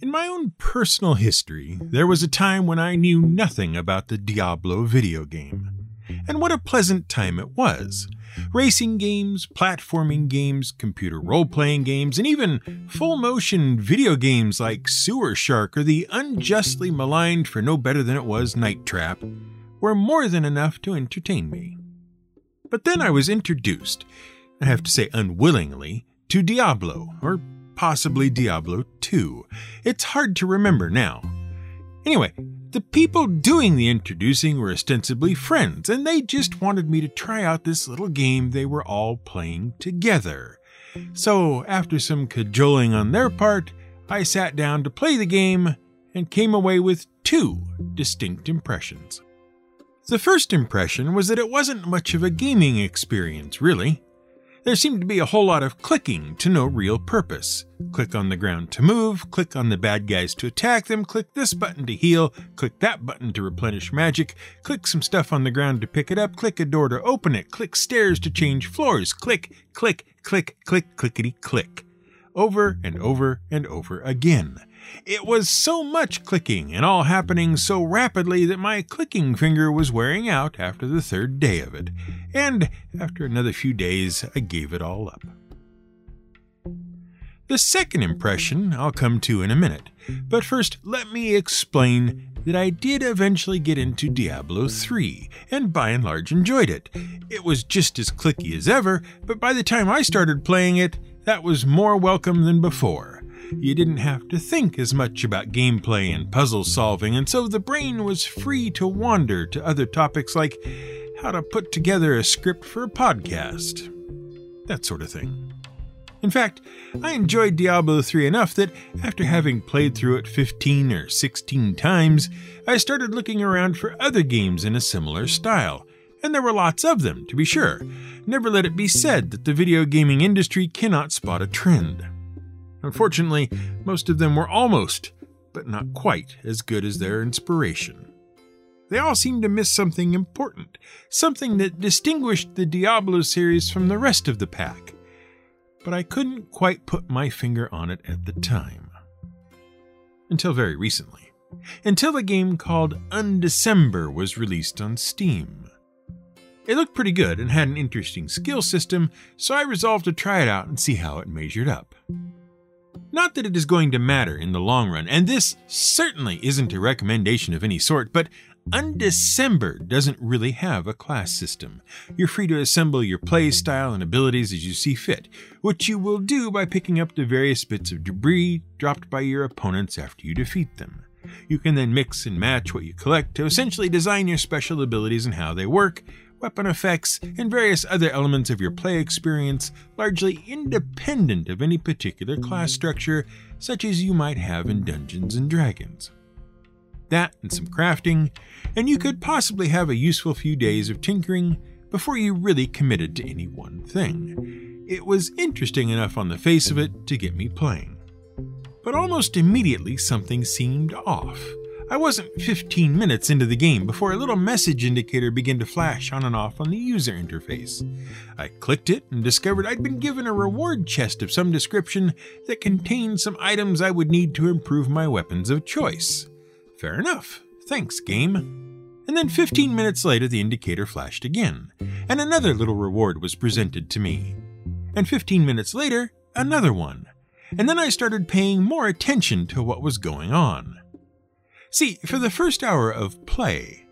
In my own personal history, there was a time when I knew nothing about the Diablo video game. And what a pleasant time it was! Racing games, platforming games, computer role playing games, and even full motion video games like Sewer Shark or the unjustly maligned for no better than it was Night Trap were more than enough to entertain me. But then I was introduced, I have to say unwillingly, to Diablo, or possibly Diablo 2. It's hard to remember now. Anyway, the people doing the introducing were ostensibly friends, and they just wanted me to try out this little game they were all playing together. So, after some cajoling on their part, I sat down to play the game and came away with two distinct impressions. The first impression was that it wasn't much of a gaming experience, really. There seemed to be a whole lot of clicking to no real purpose. Click on the ground to move, click on the bad guys to attack them, click this button to heal, click that button to replenish magic, click some stuff on the ground to pick it up, click a door to open it, click stairs to change floors, click, click, click, click, clickety click. Over and over and over again. It was so much clicking and all happening so rapidly that my clicking finger was wearing out after the third day of it, and after another few days I gave it all up. The second impression I'll come to in a minute, but first let me explain that I did eventually get into Diablo 3, and by and large enjoyed it. It was just as clicky as ever, but by the time I started playing it, that was more welcome than before you didn't have to think as much about gameplay and puzzle solving, and so the brain was free to wander to other topics like how to put together a script for a podcast. That sort of thing. In fact, I enjoyed Diablo 3 enough that after having played through it 15 or 16 times, I started looking around for other games in a similar style. And there were lots of them, to be sure. Never let it be said that the video gaming industry cannot spot a trend. Unfortunately, most of them were almost, but not quite, as good as their inspiration. They all seemed to miss something important, something that distinguished the Diablo series from the rest of the pack. But I couldn't quite put my finger on it at the time. Until very recently. Until a game called Undecember was released on Steam. It looked pretty good and had an interesting skill system, so I resolved to try it out and see how it measured up. Not that it is going to matter in the long run, and this certainly isn't a recommendation of any sort, but Undecember doesn't really have a class system. You're free to assemble your play style and abilities as you see fit, which you will do by picking up the various bits of debris dropped by your opponents after you defeat them. You can then mix and match what you collect to essentially design your special abilities and how they work, weapon effects, and various other elements of your play experience, largely independent of any particular class structure, such as you might have in Dungeons and Dragons. That and some crafting, and you could possibly have a useful few days of tinkering before you really committed to any one thing. It was interesting enough on the face of it to get me playing. But almost immediately something seemed off. I wasn't 15 minutes into the game before a little message indicator began to flash on and off on the user interface. I clicked it and discovered I'd been given a reward chest of some description that contained some items I would need to improve my weapons of choice. Fair enough. Thanks, game. And then 15 minutes later, the indicator flashed again, and another little reward was presented to me. And 15 minutes later, another one. And then I started paying more attention to what was going on. See, for the first hour of play,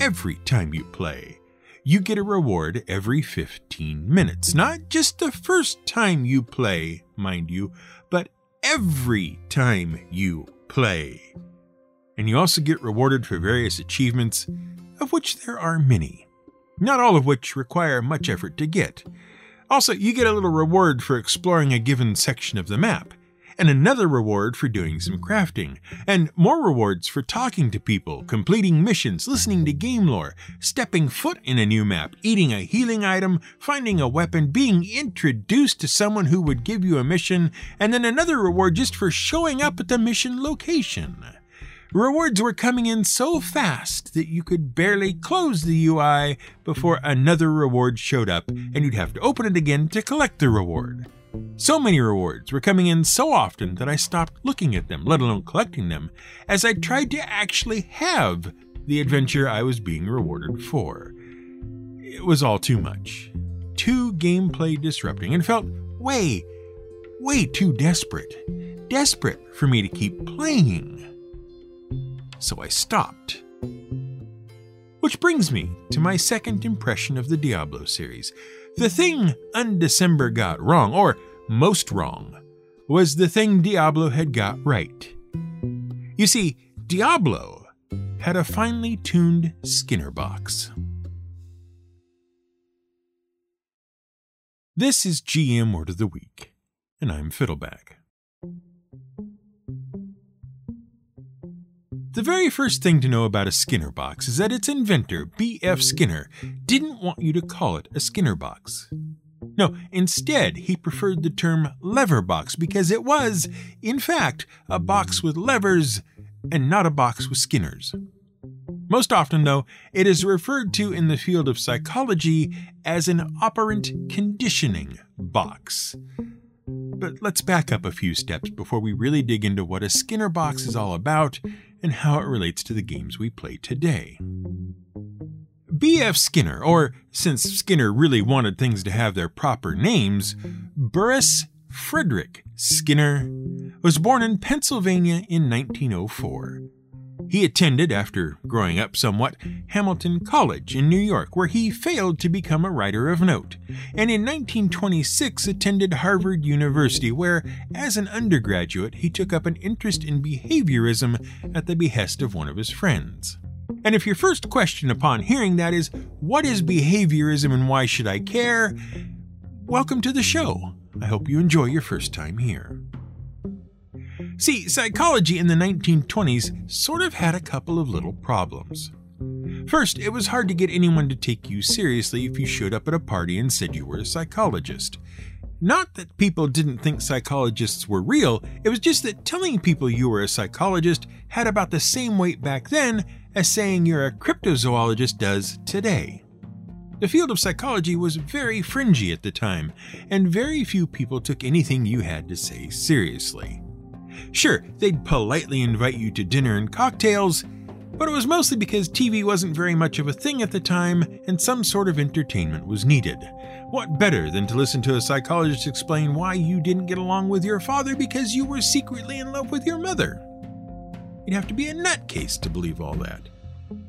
every time you play, you get a reward every 15 minutes. Not just the first time you play, mind you, but every time you play. And you also get rewarded for various achievements, of which there are many, not all of which require much effort to get. Also, you get a little reward for exploring a given section of the map and another reward for doing some crafting, and more rewards for talking to people, completing missions, listening to game lore, stepping foot in a new map, eating a healing item, finding a weapon, being introduced to someone who would give you a mission, and then another reward just for showing up at the mission location. Rewards were coming in so fast that you could barely close the UI before another reward showed up, and you'd have to open it again to collect the reward. So many rewards were coming in so often that I stopped looking at them, let alone collecting them, as I tried to actually have the adventure I was being rewarded for. It was all too much, too gameplay disrupting, and felt way, way too desperate. Desperate for me to keep playing. So I stopped. Which brings me to my second impression of the Diablo series. The thing Undecember got wrong, or most wrong, was the thing Diablo had got right. You see, Diablo had a finely tuned Skinner box. This is GM Word of the Week, and I'm Fiddleback. The very first thing to know about a Skinner box is that its inventor, B.F. Skinner, didn't want you to call it a Skinner box. No, instead, he preferred the term lever box because it was, in fact, a box with levers and not a box with skinners. Most often, though, it is referred to in the field of psychology as an operant conditioning box. But let's back up a few steps before we really dig into what a Skinner box is all about and how it relates to the games we play today. B.F. Skinner, or since Skinner really wanted things to have their proper names, Burrhus Frederic Skinner, was born in Pennsylvania in 1904. He attended, after growing up somewhat, Hamilton College in New York, where he failed to become a writer of note, and in 1926 attended Harvard University, where, as an undergraduate, he took up an interest in behaviorism at the behest of one of his friends. And if your first question upon hearing that is, What is behaviorism and why should I care? Welcome to the show. I hope you enjoy your first time here. See, psychology in the 1920s sort of had a couple of little problems. First, it was hard to get anyone to take you seriously if you showed up at a party and said you were a psychologist. Not that people didn't think psychologists were real, it was just that telling people you were a psychologist had about the same weight back then as saying you're a cryptozoologist does today. The field of psychology was very fringy at the time, and very few people took anything you had to say seriously. Sure, they'd politely invite you to dinner and cocktails, but it was mostly because TV wasn't very much of a thing at the time and some sort of entertainment was needed. What better than to listen to a psychologist explain why you didn't get along with your father because you were secretly in love with your mother? You'd have to be a nutcase to believe all that.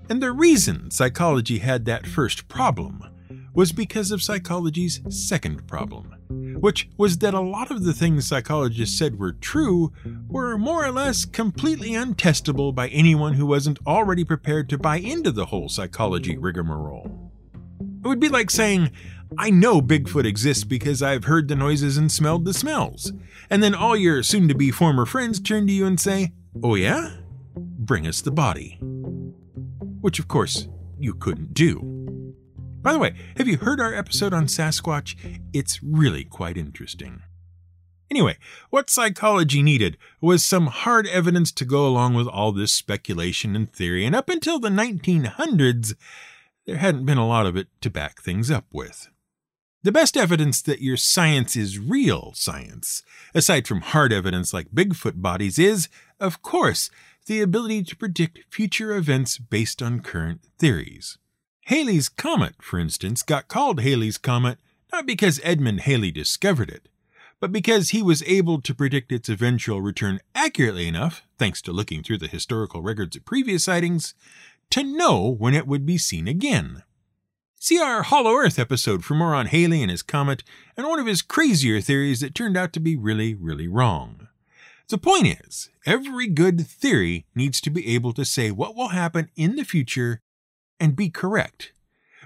And the reason psychology had that first problem was because of psychology's second problem, which was that a lot of the things psychologists said were true were more or less completely untestable by anyone who wasn't already prepared to buy into the whole psychology rigmarole. It would be like saying, I know Bigfoot exists because I've heard the noises and smelled the smells. And then all your soon to be former friends turn to you and say, Oh, yeah? Bring us the body. Which, of course, you couldn't do. By the way, have you heard our episode on Sasquatch? It's really quite interesting. Anyway, what psychology needed was some hard evidence to go along with all this speculation and theory, and up until the 1900s, there hadn't been a lot of it to back things up with. The best evidence that your science is real science, aside from hard evidence like Bigfoot bodies, is, of course, the ability to predict future events based on current theories. Halley's Comet, for instance, got called Halley's Comet not because Edmund Halley discovered it, but because he was able to predict its eventual return accurately enough, thanks to looking through the historical records of previous sightings, to know when it would be seen again. See our Hollow Earth episode for more on Halley and his comet and one of his crazier theories that turned out to be really, really wrong. The point is, every good theory needs to be able to say what will happen in the future and be correct,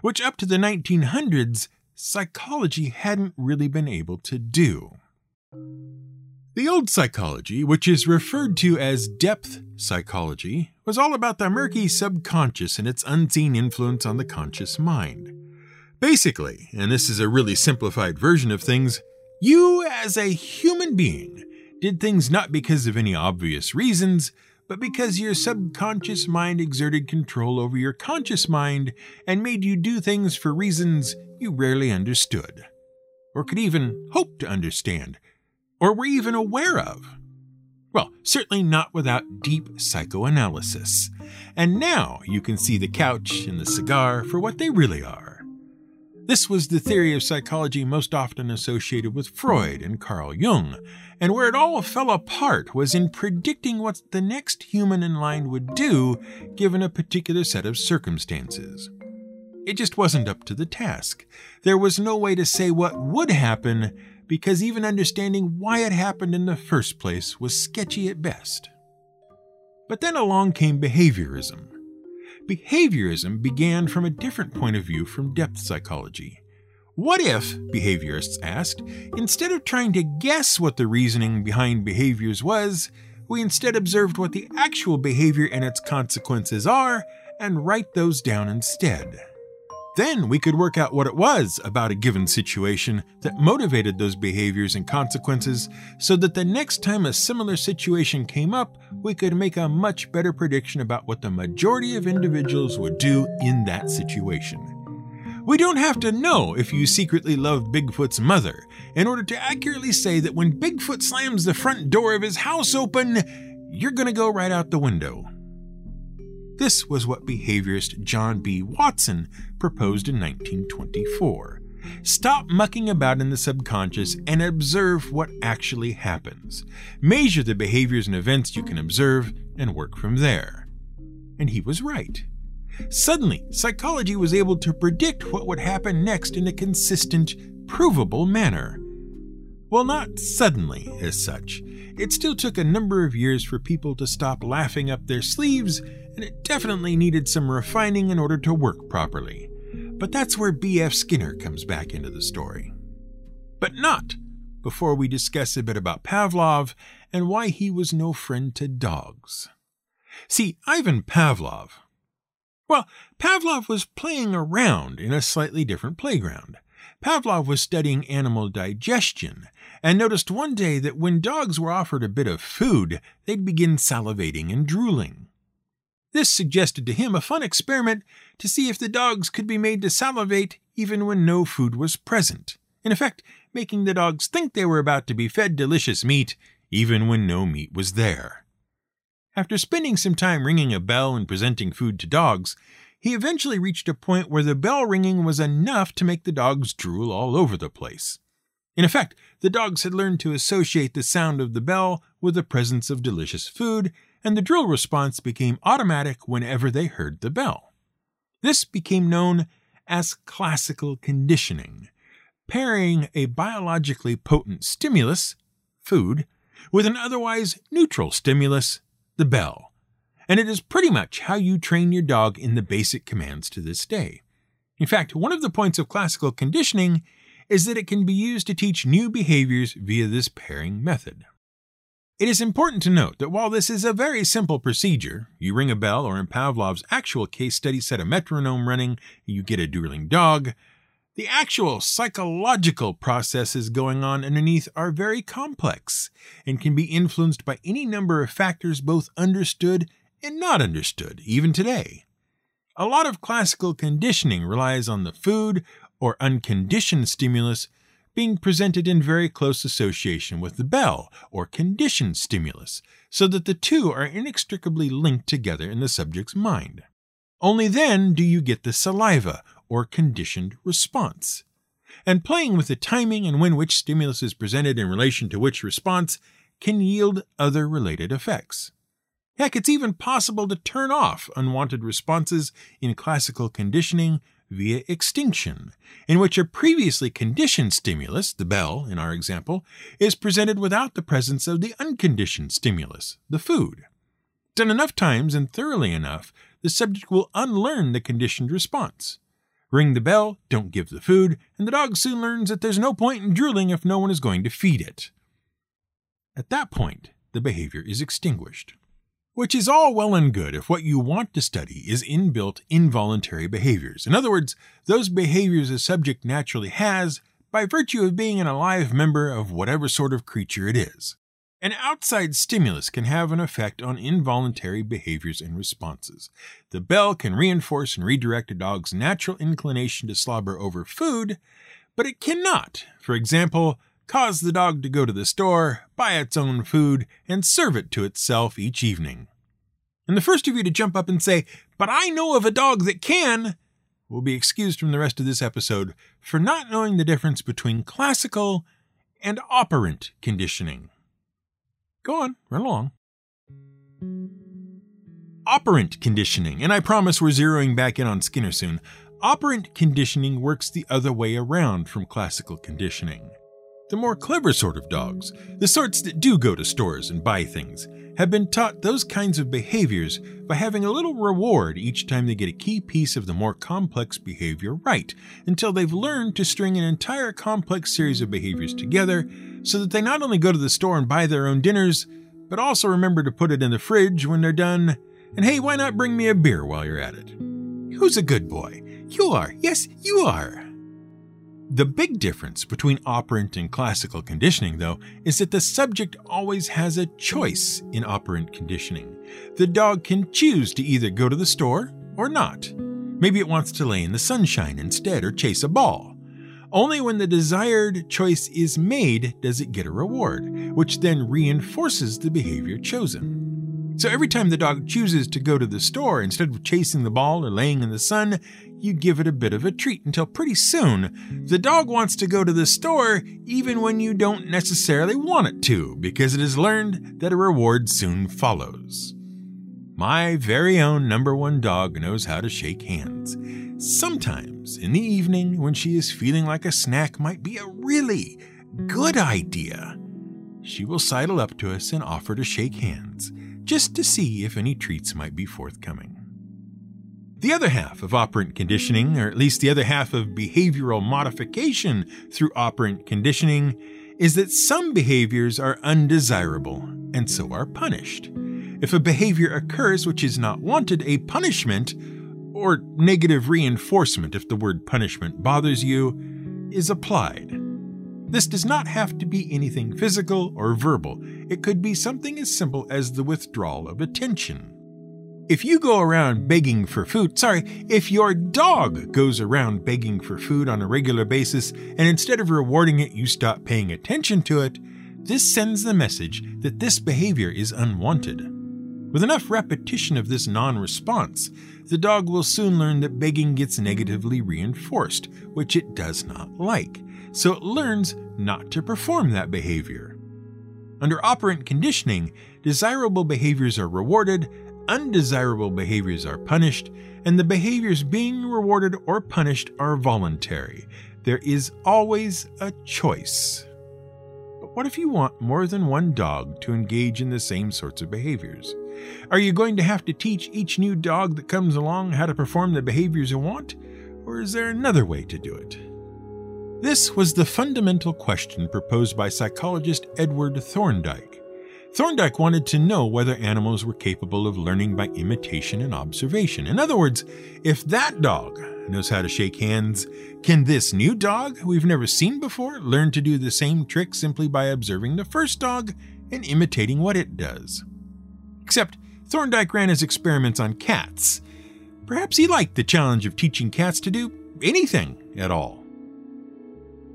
which up to the 1900s, psychology hadn't really been able to do. The old psychology, which is referred to as depth psychology, was all about the murky subconscious and its unseen influence on the conscious mind. Basically, and this is a really simplified version of things, you as a human being did things not because of any obvious reasons, but because your subconscious mind exerted control over your conscious mind and made you do things for reasons you rarely understood. or could even hope to understand, or were even aware of. Well, certainly not without deep psychoanalysis. And now you can see the couch and the cigar for what they really are. This was the theory of psychology most often associated with Freud and Carl Jung, and where it all fell apart was in predicting what the next human in line would do given a particular set of circumstances. It just wasn't up to the task. There was no way to say what would happen because even understanding why it happened in the first place was sketchy at best. But then along came behaviorism. Behaviorism began from a different point of view from depth psychology. What if, behaviorists asked, instead of trying to guess what the reasoning behind behaviors was, we instead observed what the actual behavior and its consequences are and write those down instead? Then we could work out what it was about a given situation that motivated those behaviors and consequences so that the next time a similar situation came up, we could make a much better prediction about what the majority of individuals would do in that situation. We don't have to know if you secretly love Bigfoot's mother in order to accurately say that when Bigfoot slams the front door of his house open, you're going to go right out the window. This was what behaviorist John B. Watson proposed in 1924. Stop mucking about in the subconscious and observe what actually happens. Measure the behaviors and events you can observe and work from there. And he was right. Suddenly, psychology was able to predict what would happen next in a consistent, provable manner. Well, not suddenly, as such. It still took a number of years for people to stop laughing up their sleeves and it definitely needed some refining in order to work properly. But that's where B.F. Skinner comes back into the story. But not before we discuss a bit about Pavlov and why he was no friend to dogs. See, Ivan Pavlov. Well, Pavlov was playing around in a slightly different playground. Pavlov was studying animal digestion and noticed one day that when dogs were offered a bit of food, they'd begin salivating and drooling. This suggested to him a fun experiment to see if the dogs could be made to salivate even when no food was present. In effect, making the dogs think they were about to be fed delicious meat even when no meat was there. After spending some time ringing a bell and presenting food to dogs, he eventually reached a point where the bell ringing was enough to make the dogs drool all over the place. In effect, the dogs had learned to associate the sound of the bell with the presence of delicious food, and the drill response became automatic whenever they heard the bell. This became known as classical conditioning, pairing a biologically potent stimulus, food, with an otherwise neutral stimulus, the bell. And it is pretty much how you train your dog in the basic commands to this day. In fact, one of the points of classical conditioning is that it can be used to teach new behaviors via this pairing method. It is important to note that while this is a very simple procedure, you ring a bell, or in Pavlov's actual case study, set a metronome running, you get a drooling dog, the actual psychological processes going on underneath are very complex and can be influenced by any number of factors both understood and not understood, even today. A lot of classical conditioning relies on the food or unconditioned stimulus being presented in very close association with the bell, or conditioned stimulus, so that the two are inextricably linked together in the subject's mind. Only then do you get the saliva, or conditioned response. And playing with the timing and when which stimulus is presented in relation to which response can yield other related effects. Heck, it's even possible to turn off unwanted responses in classical conditioning via extinction, in which a previously conditioned stimulus, the bell in our example, is presented without the presence of the unconditioned stimulus, the food. Done enough times and thoroughly enough, the subject will unlearn the conditioned response. Ring the bell, don't give the food, and the dog soon learns that there's no point in drooling if no one is going to feed it. At that point, the behavior is extinguished. Which is all well and good if what you want to study is inbuilt involuntary behaviors. In other words, those behaviors a subject naturally has by virtue of being an alive member of whatever sort of creature it is. An outside stimulus can have an effect on involuntary behaviors and responses. The bell can reinforce and redirect a dog's natural inclination to slobber over food, but it cannot, for example, cause the dog to go to the store, buy its own food, and serve it to itself each evening. And the first of you to jump up and say, But I know of a dog that can, will be excused from the rest of this episode for not knowing the difference between classical and operant conditioning. Go on, run along. Operant conditioning, and I promise we're zeroing back in on Skinner soon. Operant conditioning works the other way around from classical conditioning. The more clever sort of dogs, the sorts that do go to stores and buy things, have been taught those kinds of behaviors by having a little reward each time they get a key piece of the more complex behavior right, until they've learned to string an entire complex series of behaviors together so that they not only go to the store and buy their own dinners, but also remember to put it in the fridge when they're done. And hey, why not bring me a beer while you're at it? Who's a good boy? You are. Yes, you are. The big difference between operant and classical conditioning, though, is that the subject always has a choice in operant conditioning. The dog can choose to either go to the store or not. Maybe it wants to lay in the sunshine instead or chase a ball. Only when the desired choice is made does it get a reward, which then reinforces the behavior chosen. So every time the dog chooses to go to the store instead of chasing the ball or laying in the sun, you give it a bit of a treat until pretty soon the dog wants to go to the store even when you don't necessarily want it to because it has learned that a reward soon follows. My very own number one dog knows how to shake hands. Sometimes in the evening when she is feeling like a snack might be a really good idea, she will sidle up to us and offer to shake hands just to see if any treats might be forthcoming. The other half of operant conditioning, or at least the other half of behavioral modification through operant conditioning, is that some behaviors are undesirable and so are punished. If a behavior occurs which is not wanted, a punishment, or negative reinforcement if the word punishment bothers you, is applied. This does not have to be anything physical or verbal, it could be something as simple as the withdrawal of attention. If you go around begging for food, sorry, if your dog goes around begging for food on a regular basis and instead of rewarding it, you stop paying attention to it, this sends the message that this behavior is unwanted. With enough repetition of this non response, the dog will soon learn that begging gets negatively reinforced, which it does not like, so it learns not to perform that behavior. Under operant conditioning, desirable behaviors are rewarded, undesirable behaviors are punished, and the behaviors being rewarded or punished are voluntary. There is always a choice. But what if you want more than one dog to engage in the same sorts of behaviors? Are you going to have to teach each new dog that comes along how to perform the behaviors you want? Or is there another way to do it? This was the fundamental question proposed by psychologist Edward Thorndike. Thorndike wanted to know whether animals were capable of learning by imitation and observation. In other words, if that dog knows how to shake hands, can this new dog we've never seen before learn to do the same trick simply by observing the first dog and imitating what it does? Except Thorndike ran his experiments on cats. Perhaps he liked the challenge of teaching cats to do anything at all.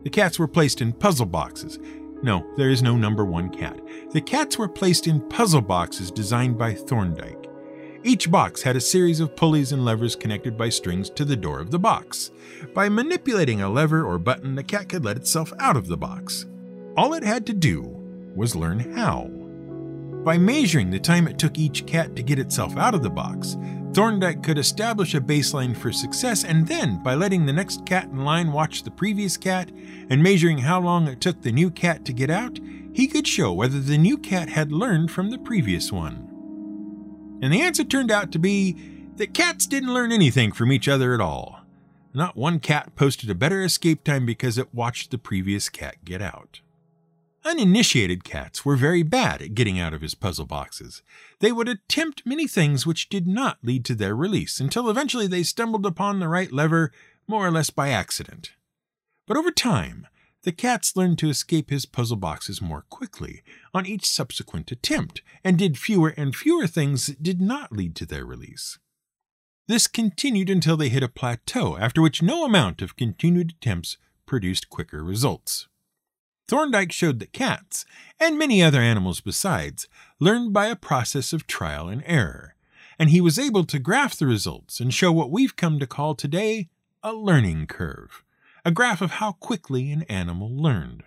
The cats were placed in puzzle boxes, no, there is no number one cat. The cats were placed in puzzle boxes designed by Thorndike. Each box had a series of pulleys and levers connected by strings to the door of the box. By manipulating a lever or button, the cat could let itself out of the box. All it had to do was learn how. By measuring the time it took each cat to get itself out of the box, Thorndike could establish a baseline for success, and then, by letting the next cat in line watch the previous cat and measuring how long it took the new cat to get out, he could show whether the new cat had learned from the previous one. And the answer turned out to be that cats didn't learn anything from each other at all. Not one cat posted a better escape time because it watched the previous cat get out. Uninitiated cats were very bad at getting out of his puzzle boxes. They would attempt many things which did not lead to their release, until eventually they stumbled upon the right lever, more or less by accident. But over time, the cats learned to escape his puzzle boxes more quickly on each subsequent attempt, and did fewer and fewer things that did not lead to their release. This continued until they hit a plateau, after which no amount of continued attempts produced quicker results. Thorndike showed that cats, and many other animals besides, learned by a process of trial and error, and he was able to graph the results and show what we've come to call today a learning curve, a graph of how quickly an animal learned.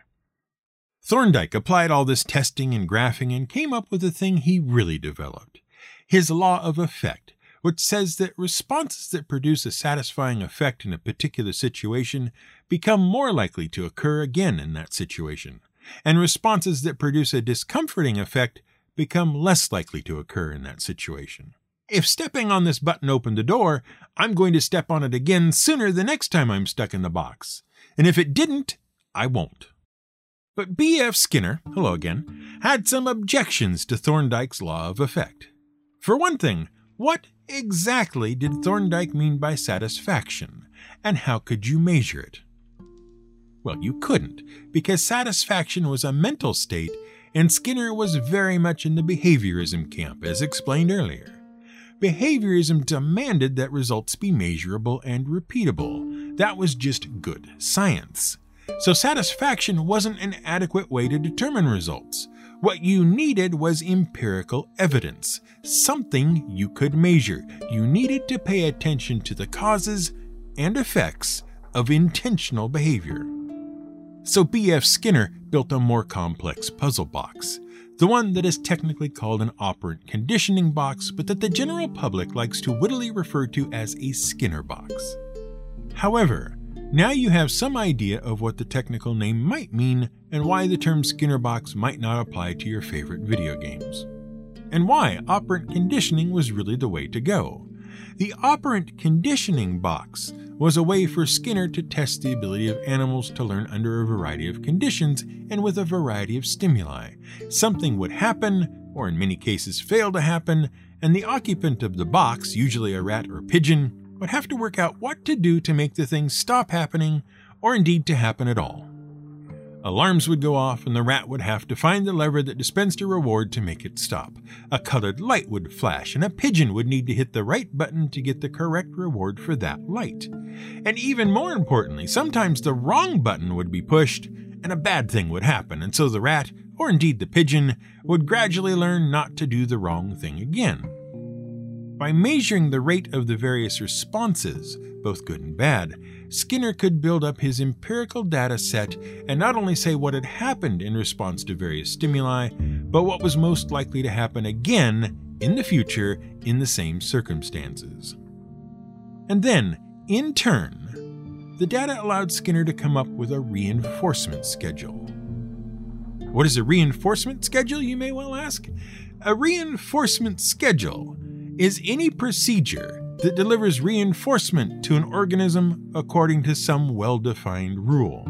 Thorndike applied all this testing and graphing and came up with the thing he really developed his law of effect, which says that responses that produce a satisfying effect in a particular situation become more likely to occur again in that situation, and responses that produce a discomforting effect become less likely to occur in that situation. If stepping on this button opened the door, I'm going to step on it again sooner the next time I'm stuck in the box. And if it didn't, I won't. But B.F. Skinner, hello again, had some objections to Thorndike's law of effect. For one thing, what exactly did Thorndike mean by satisfaction, and how could you measure it? Well, you couldn't, because satisfaction was a mental state, and Skinner was very much in the behaviorism camp, as explained earlier. Behaviorism demanded that results be measurable and repeatable. That was just good science. So, satisfaction wasn't an adequate way to determine results. What you needed was empirical evidence, something you could measure. You needed to pay attention to the causes and effects of intentional behavior. So B.F. Skinner built a more complex puzzle box, the one that is technically called an operant conditioning box, but that the general public likes to wittily refer to as a Skinner box. However, now you have some idea of what the technical name might mean and why the term Skinner box might not apply to your favorite video games. And why operant conditioning was really the way to go. The operant conditioning box was a way for Skinner to test the ability of animals to learn under a variety of conditions and with a variety of stimuli. Something would happen, or in many cases fail to happen, and the occupant of the box, usually a rat or pigeon, would have to work out what to do to make the thing stop happening, or indeed to happen at all. Alarms would go off, and the rat would have to find the lever that dispensed a reward to make it stop. A colored light would flash, and a pigeon would need to hit the right button to get the correct reward for that light. And even more importantly, sometimes the wrong button would be pushed, and a bad thing would happen, and so the rat, or indeed the pigeon, would gradually learn not to do the wrong thing again. By measuring the rate of the various responses, both good and bad, Skinner could build up his empirical data set and not only say what had happened in response to various stimuli, but what was most likely to happen again in the future in the same circumstances. And then, in turn, the data allowed Skinner to come up with a reinforcement schedule. What is a reinforcement schedule, you may well ask? A reinforcement schedule is any procedure that delivers reinforcement to an organism according to some well defined rule.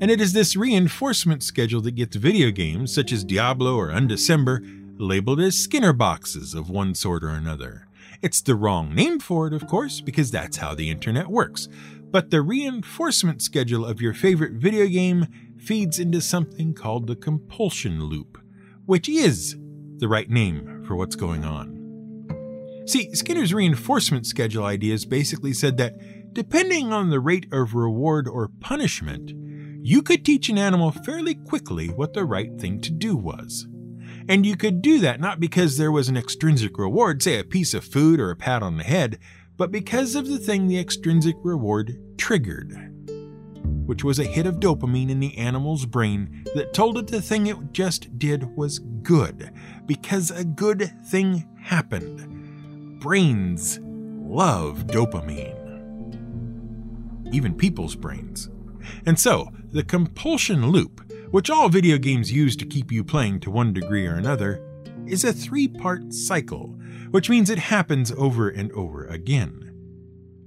And it is this reinforcement schedule that gets video games such as Diablo or Undecember labeled as Skinner boxes of one sort or another. It's the wrong name for it, of course, because that's how the internet works. But the reinforcement schedule of your favorite video game feeds into something called the compulsion loop, which is the right name for what's going on. See, Skinner's reinforcement schedule ideas basically said that depending on the rate of reward or punishment, you could teach an animal fairly quickly what the right thing to do was. And you could do that not because there was an extrinsic reward, say a piece of food or a pat on the head, but because of the thing the extrinsic reward triggered, which was a hit of dopamine in the animal's brain that told it the thing it just did was good, because a good thing happened brains love dopamine. Even people's brains. And so, the compulsion loop, which all video games use to keep you playing to one degree or another, is a three part cycle, which means it happens over and over again.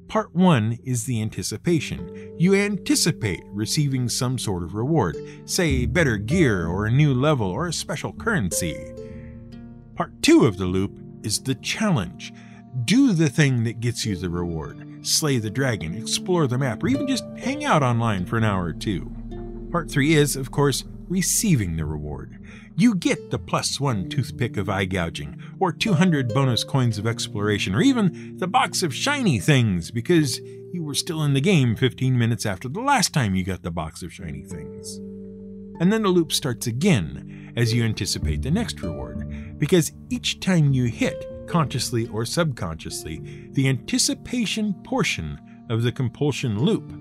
Part 1 is the anticipation. You anticipate receiving some sort of reward, say better gear or a new level or a special currency. Part 2 of the loop is the challenge. Do the thing that gets you the reward. Slay the dragon, explore the map, or even just hang out online for an hour or two. Part 3 is, of course, receiving the reward. You get the plus one toothpick of eye gouging, or 200 bonus coins of exploration, or even the box of shiny things because you were still in the game 15 minutes after the last time you got the box of shiny things. And then the loop starts again as you anticipate the next reward, because each time you hit, consciously or subconsciously, the anticipation portion of the compulsion loop,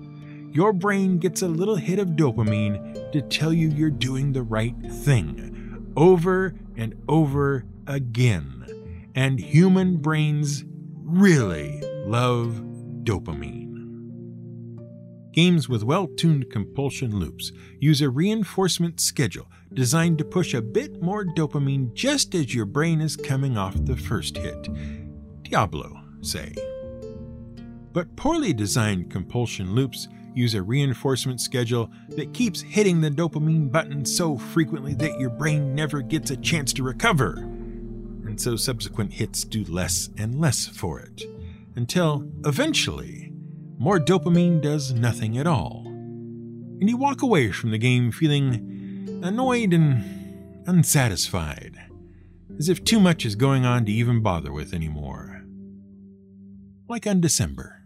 your brain gets a little hit of dopamine to tell you you're doing the right thing over and over again. And human brains really love dopamine. Games with well tuned compulsion loops use a reinforcement schedule designed to push a bit more dopamine just as your brain is coming off the first hit. Diablo, say. But poorly designed compulsion loops use a reinforcement schedule that keeps hitting the dopamine button so frequently that your brain never gets a chance to recover. And so subsequent hits do less and less for it. Until eventually, more dopamine does nothing at all. And you walk away from the game feeling annoyed and unsatisfied, as if too much is going on to even bother with anymore. Like Undecember.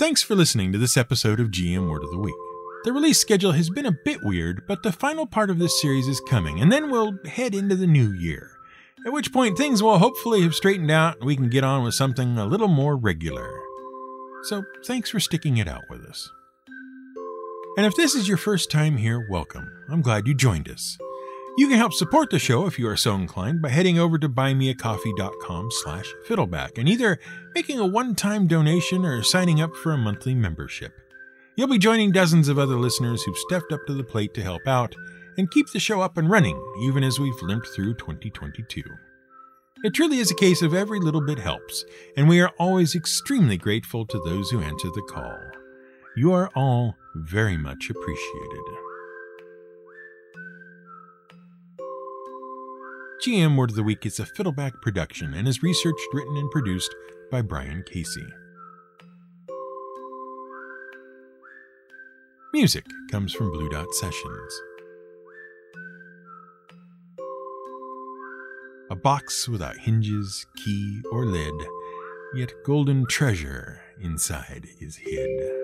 Thanks for listening to this episode of GM Word of the Week. The release schedule has been a bit weird, but the final part of this series is coming, and then we'll head into the new year. At which point things will hopefully have straightened out and we can get on with something a little more regular. So thanks for sticking it out with us. And if this is your first time here, welcome. I'm glad you joined us. You can help support the show if you are so inclined by heading over to buymeacoffee.com slash fiddleback and either making a one-time donation or signing up for a monthly membership. You'll be joining dozens of other listeners who've stepped up to the plate to help out and keep the show up and running, even as we've limped through 2022. It truly is a case of every little bit helps, and we are always extremely grateful to those who answer the call. You are all very much appreciated. GM Word of the Week is a Fiddleback production and is researched, written, and produced by Brian Casey. Music comes from Blue Dot Sessions. A box without hinges, key, or lid, yet golden treasure inside is hid.